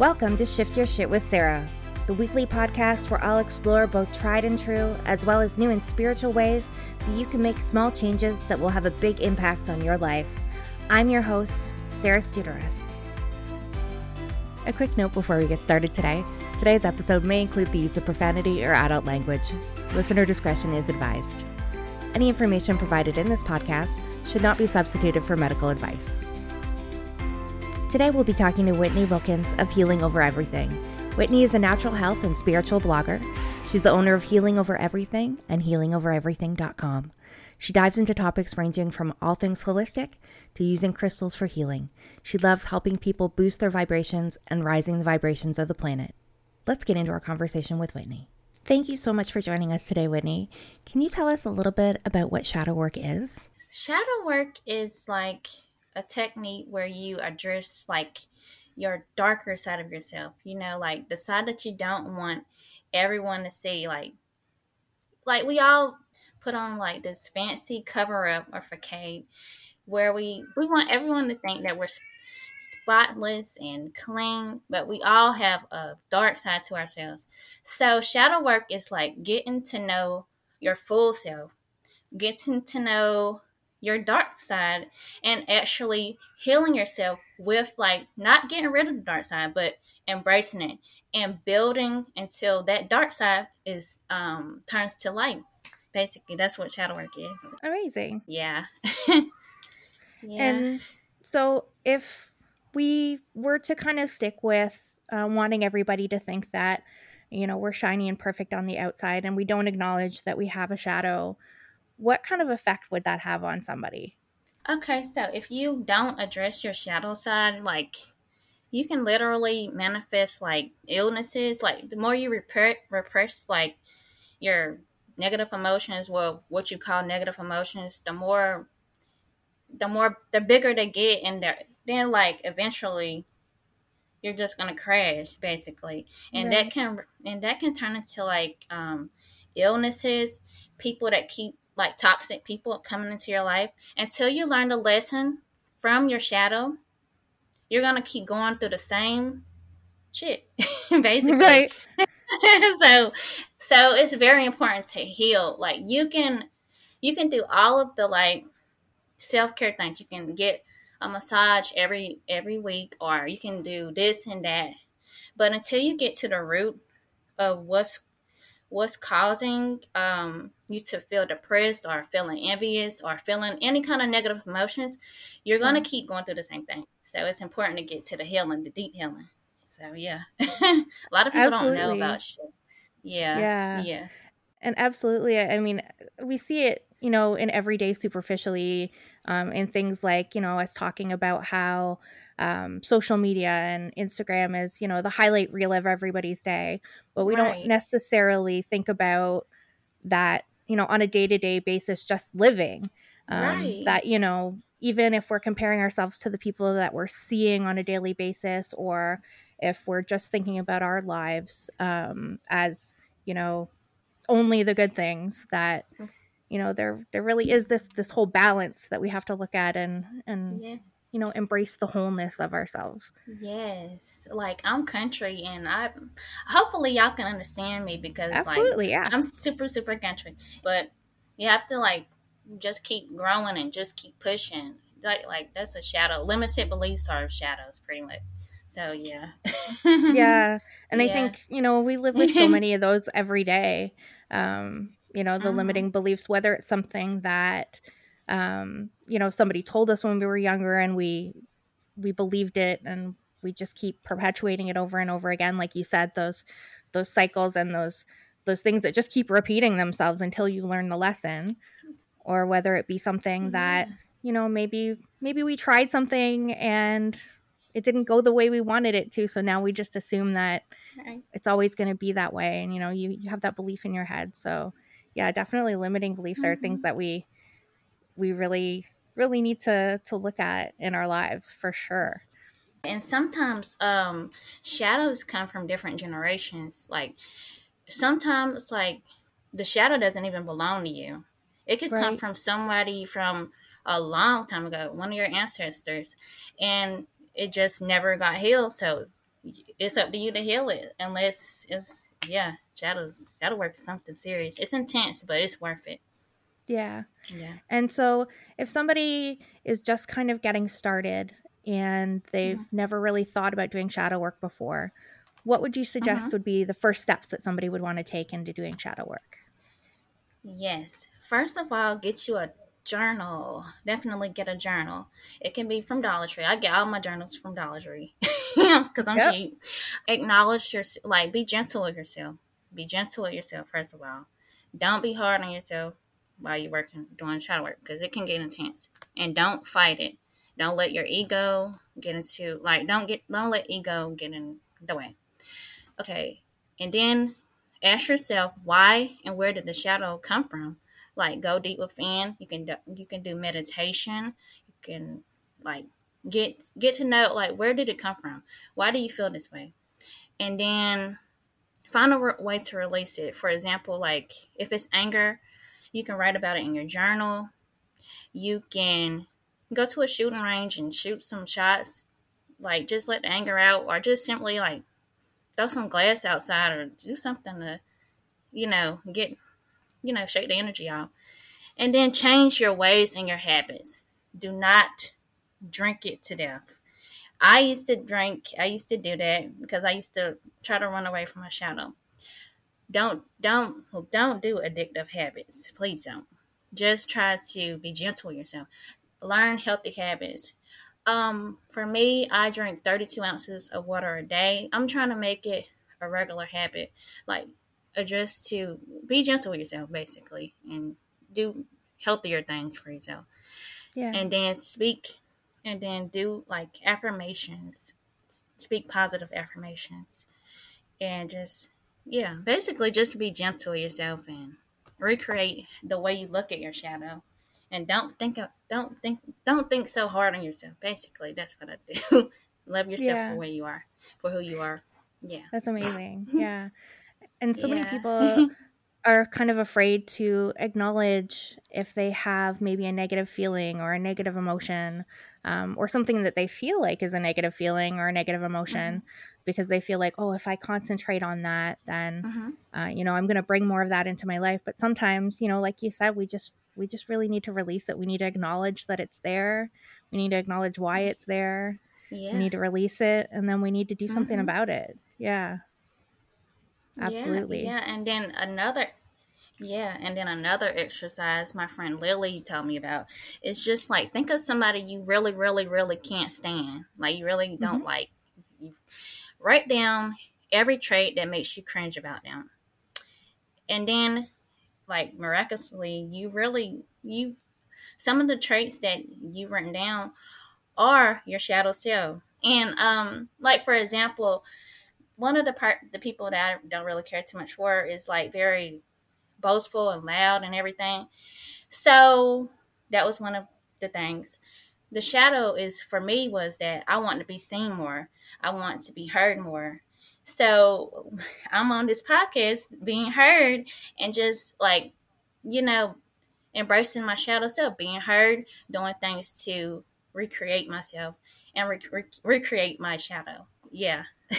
Welcome to Shift Your Shit with Sarah, the weekly podcast where I'll explore both tried and true, as well as new and spiritual ways that you can make small changes that will have a big impact on your life. I'm your host, Sarah Studeris. A quick note before we get started today today's episode may include the use of profanity or adult language. Listener discretion is advised. Any information provided in this podcast should not be substituted for medical advice. Today we'll be talking to Whitney Wilkins of Healing Over Everything. Whitney is a natural health and spiritual blogger. She's the owner of Healing Over Everything and healingovereverything.com. She dives into topics ranging from all things holistic to using crystals for healing. She loves helping people boost their vibrations and rising the vibrations of the planet. Let's get into our conversation with Whitney. Thank you so much for joining us today, Whitney. Can you tell us a little bit about what shadow work is? Shadow work is like a technique where you address like your darker side of yourself. You know, like the side that you don't want everyone to see. Like, like we all put on like this fancy cover up or facade where we we want everyone to think that we're spotless and clean, but we all have a dark side to ourselves. So, shadow work is like getting to know your full self, getting to know your dark side, and actually healing yourself with like not getting rid of the dark side, but embracing it and building until that dark side is um turns to light. Basically, that's what shadow work is. Amazing. Yeah. yeah. And so if we were to kind of stick with uh, wanting everybody to think that, you know, we're shiny and perfect on the outside and we don't acknowledge that we have a shadow, what kind of effect would that have on somebody? Okay, so if you don't address your shadow side, like you can literally manifest like illnesses. Like the more you repress, repress like your negative emotions, well, what you call negative emotions, the more, the more, the bigger they get, and then like eventually you're just gonna crash basically and right. that can and that can turn into like um illnesses people that keep like toxic people coming into your life until you learn the lesson from your shadow you're gonna keep going through the same shit basically. Right. So so it's very important to heal. Like you can you can do all of the like self-care things. You can get a massage every every week or you can do this and that. But until you get to the root of what's what's causing um, you to feel depressed or feeling envious or feeling any kind of negative emotions you're going to mm-hmm. keep going through the same thing. So it's important to get to the healing the deep healing. So yeah. A lot of people absolutely. don't know about shit. Yeah. Yeah. Yeah. And absolutely i mean we see it you know in everyday superficially um, and things like you know us talking about how um, social media and instagram is you know the highlight reel of everybody's day but we right. don't necessarily think about that you know on a day-to-day basis just living um, right. that you know even if we're comparing ourselves to the people that we're seeing on a daily basis or if we're just thinking about our lives um, as you know only the good things that you know there there really is this this whole balance that we have to look at and and yeah. you know embrace the wholeness of ourselves. Yes like i'm country and i hopefully y'all can understand me because absolutely like, yeah. I'm super super country but you have to like just keep growing and just keep pushing. Like like that's a shadow limited beliefs are shadows pretty much. So yeah. Yeah and yeah. i think you know we live with so many of those every day. Um you know the uh-huh. limiting beliefs whether it's something that um, you know somebody told us when we were younger and we we believed it and we just keep perpetuating it over and over again like you said those those cycles and those those things that just keep repeating themselves until you learn the lesson or whether it be something that you know maybe maybe we tried something and it didn't go the way we wanted it to so now we just assume that it's always going to be that way and you know you you have that belief in your head so yeah, definitely limiting beliefs mm-hmm. are things mm-hmm. that we we really really need to to look at in our lives for sure. And sometimes um shadows come from different generations. Like sometimes like the shadow doesn't even belong to you. It could right. come from somebody from a long time ago, one of your ancestors, and it just never got healed. So it's up to you to heal it. Unless it's yeah, shadows shadow work is something serious. It's intense, but it's worth it. Yeah. Yeah. And so if somebody is just kind of getting started and they've Mm-hmm. never really thought about doing shadow work before, what would you suggest Mhm. would be the first steps that somebody would want to take into doing shadow work? Yes. First of all, get you a journal. Definitely get a journal. It can be from Dollar Tree. I get all my journals from Dollar Tree because I'm Yep. cheap. Acknowledge your like. Be gentle with yourself. Be gentle with yourself. First of all, don't be hard on yourself while you're working doing shadow work because it can get intense. And don't fight it. Don't let your ego get into like. Don't get. Don't let ego get in the way. Okay. And then ask yourself why and where did the shadow come from like go deep within you can you can do meditation you can like get get to know like where did it come from why do you feel this way and then find a way to release it. For example like if it's anger you can write about it in your journal. You can go to a shooting range and shoot some shots. Like just let the anger out or just simply like throw some glass outside or do something to you know get you know shake the energy off. And then change your ways and your habits. Do not drink it to death i used to drink i used to do that because i used to try to run away from my shadow. Don't don't don't do addictive habits. Please don't. Just try to be gentle with yourself. Learn healthy habits. Um for me i drink 32 ounces of water a day. I'm trying to make it a regular habit like adjust to be gentle with yourself basically and do healthier things for yourself. Yeah. and then speak and then do like affirmations speak positive affirmations and just yeah basically just be gentle with yourself and recreate the way you look at your shadow and don't think of, don't think don't think so hard on yourself basically that's what i do love yourself Yeah. for where you are for who you are yeah That's amazing. Yeah. And so many people are kind of afraid to acknowledge if they have maybe a negative feeling or a negative emotion um, or something that they feel like is a negative feeling or a negative emotion because they feel like, oh, if I concentrate on that, then, hmm uh, you know, I'm going to bring more of that into my life. But sometimes, you know, like you said, we just, we just really need to release it. We need to acknowledge that it's there. We need to acknowledge why it's there. yeah We need to release it. And then we need to do something Mhm. about it. Yeah. Absolutely. Yeah, yeah, and then another yeah, and then another exercise my friend Lily told me about is just like think of somebody you really, really, really can't stand. Like you really don't like. You write down every trait that makes you cringe about them. And then like miraculously you really you some of the traits that you've written down are your shadow self. And um like for example, one of the part the people that I don't really care too much for is like very boastful and loud and everything. So that was one of the things. The shadow is for me was that I want to be seen more. I want to be heard more. So I'm on this podcast being heard and just like, you know, embracing my shadow self, being heard, doing things to recreate myself and re- re- recreate my shadow. Yeah.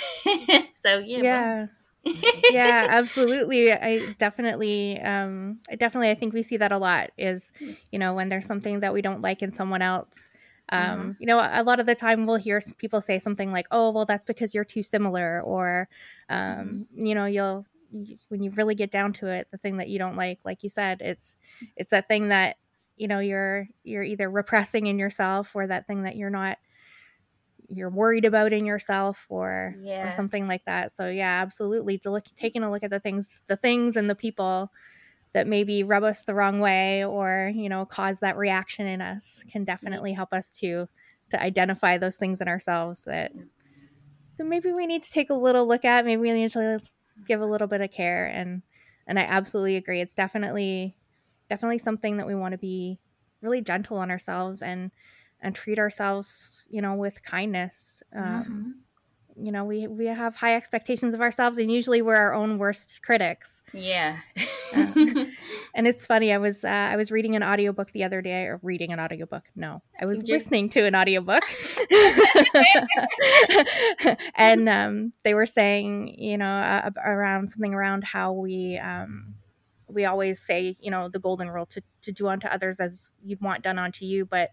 so yeah. yeah. Yeah absolutely. I definitely um i definitely i think we see that a lot is you know when there's something that we don't like in someone else um you know a lot of the time we'll hear people say something like oh well that's because you're too similar or um you know you'll you, when you really get down to it the thing that you don't like like you said it's it's that thing that you know you're you're either repressing in yourself or that thing that you're not you're worried about in yourself or Yeah. or something like that. So yeah absolutely to look taking a look at the things the things and the people that maybe rub us the wrong way or you know cause that reaction in us can definitely help us to to identify those things in ourselves that that maybe we need to take a little look at maybe we need to give a little bit of care and and i absolutely agree. It's definitely definitely something that we want to be really gentle on ourselves and and treat ourselves you know with kindness. Um, Mhm. you know we we have high expectations of ourselves and usually we're our own worst critics. Yeah. Uh, and it's funny i was uh, i was reading an audiobook the other day or reading an audiobook no i was You're... listening to an audiobook. And um, they were saying you know uh, around something around how we um, we always say you know the golden rule to, to do unto others as you'd want done unto you but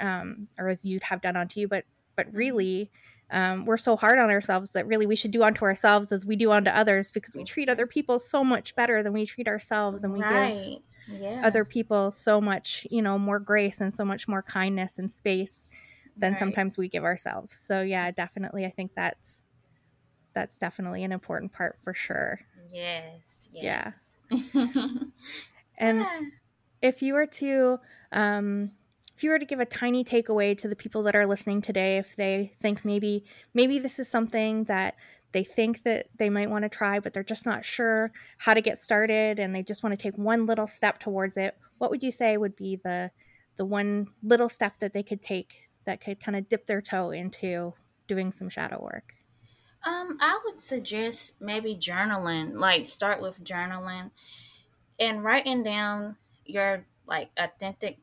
um, or as you'd have done unto you but but really um, we're so hard on ourselves that really we should do unto ourselves as we do unto others because we treat other people so much better than we treat ourselves and we right. give yeah. other people so much you know more grace and so much more kindness and space than right. sometimes we give ourselves so yeah definitely i think that's that's definitely an important part for sure yes, yes. yeah and yeah. if you were to um if you were to give a tiny takeaway to the people that are listening today, if they think maybe maybe this is something that they think that they might want to try, but they're just not sure how to get started and they just want to take one little step towards it, what would you say would be the the one little step that they could take that could kind of dip their toe into doing some shadow work? Um, I would suggest maybe journaling. Like start with journaling and writing down your like authentic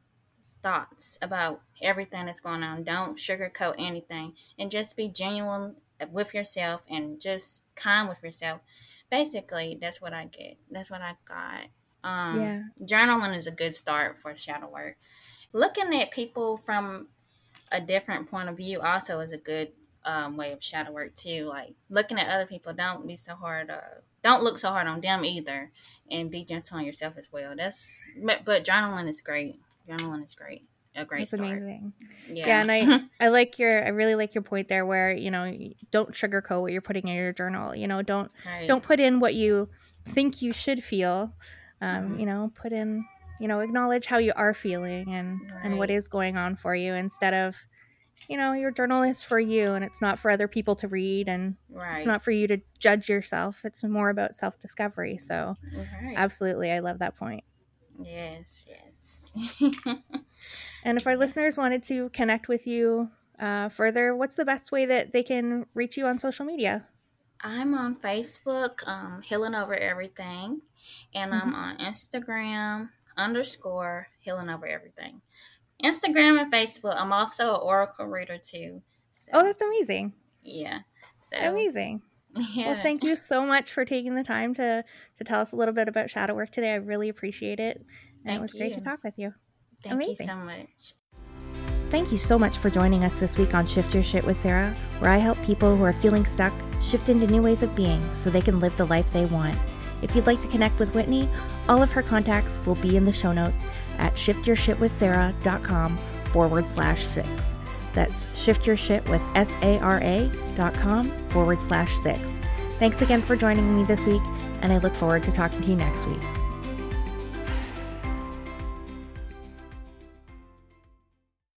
thoughts about everything that's going on. Don't sugarcoat anything and just be genuine with yourself and just kind with yourself. Basically, that's what I get. That's what I got. Um, yeah. Journaling is a good start for shadow work. Looking at people from a different point of view also is a good um, way of shadow work too. Like looking at other people, don't be so hard. Uh, don't look so hard on them either, and be gentle on yourself as well. That's but, but journaling is great journaling is great. A great That's start. amazing. Yeah. yeah, and I I like your I really like your point there where you know don't sugarcoat what you're putting in your journal. You know don't right. don't put in what you think you should feel. Um, mm-hmm. You know put in you know acknowledge how you are feeling and right. and what is going on for you instead of you know your journal is for you and it's not for other people to read and right. it's not for you to judge yourself it's more about self-discovery so right. absolutely i love that point yes yes and if our listeners wanted to connect with you uh, further, what's the best way that they can reach you on social media? I'm on Facebook, um, Healing Over Everything, and mm-hmm. I'm on Instagram underscore Healing Over Everything. Instagram and Facebook. I'm also an Oracle reader too. So, oh, that's amazing. Yeah. So amazing. Yeah. Well, thank you so much for taking the time to to tell us a little bit about shadow work today. I really appreciate it. Thank it was you. great to talk with you. Thank Amazing. you so much. Thank you so much for joining us this week on Shift Your Shit with Sarah, where I help people who are feeling stuck shift into new ways of being so they can live the life they want. If you'd like to connect with Whitney, all of her contacts will be in the show notes at shiftyourshitwithsarah.com forward slash six. That's shiftyourshit with S-A-R-A dot com forward slash six. Thanks again for joining me this week, and I look forward to talking to you next week.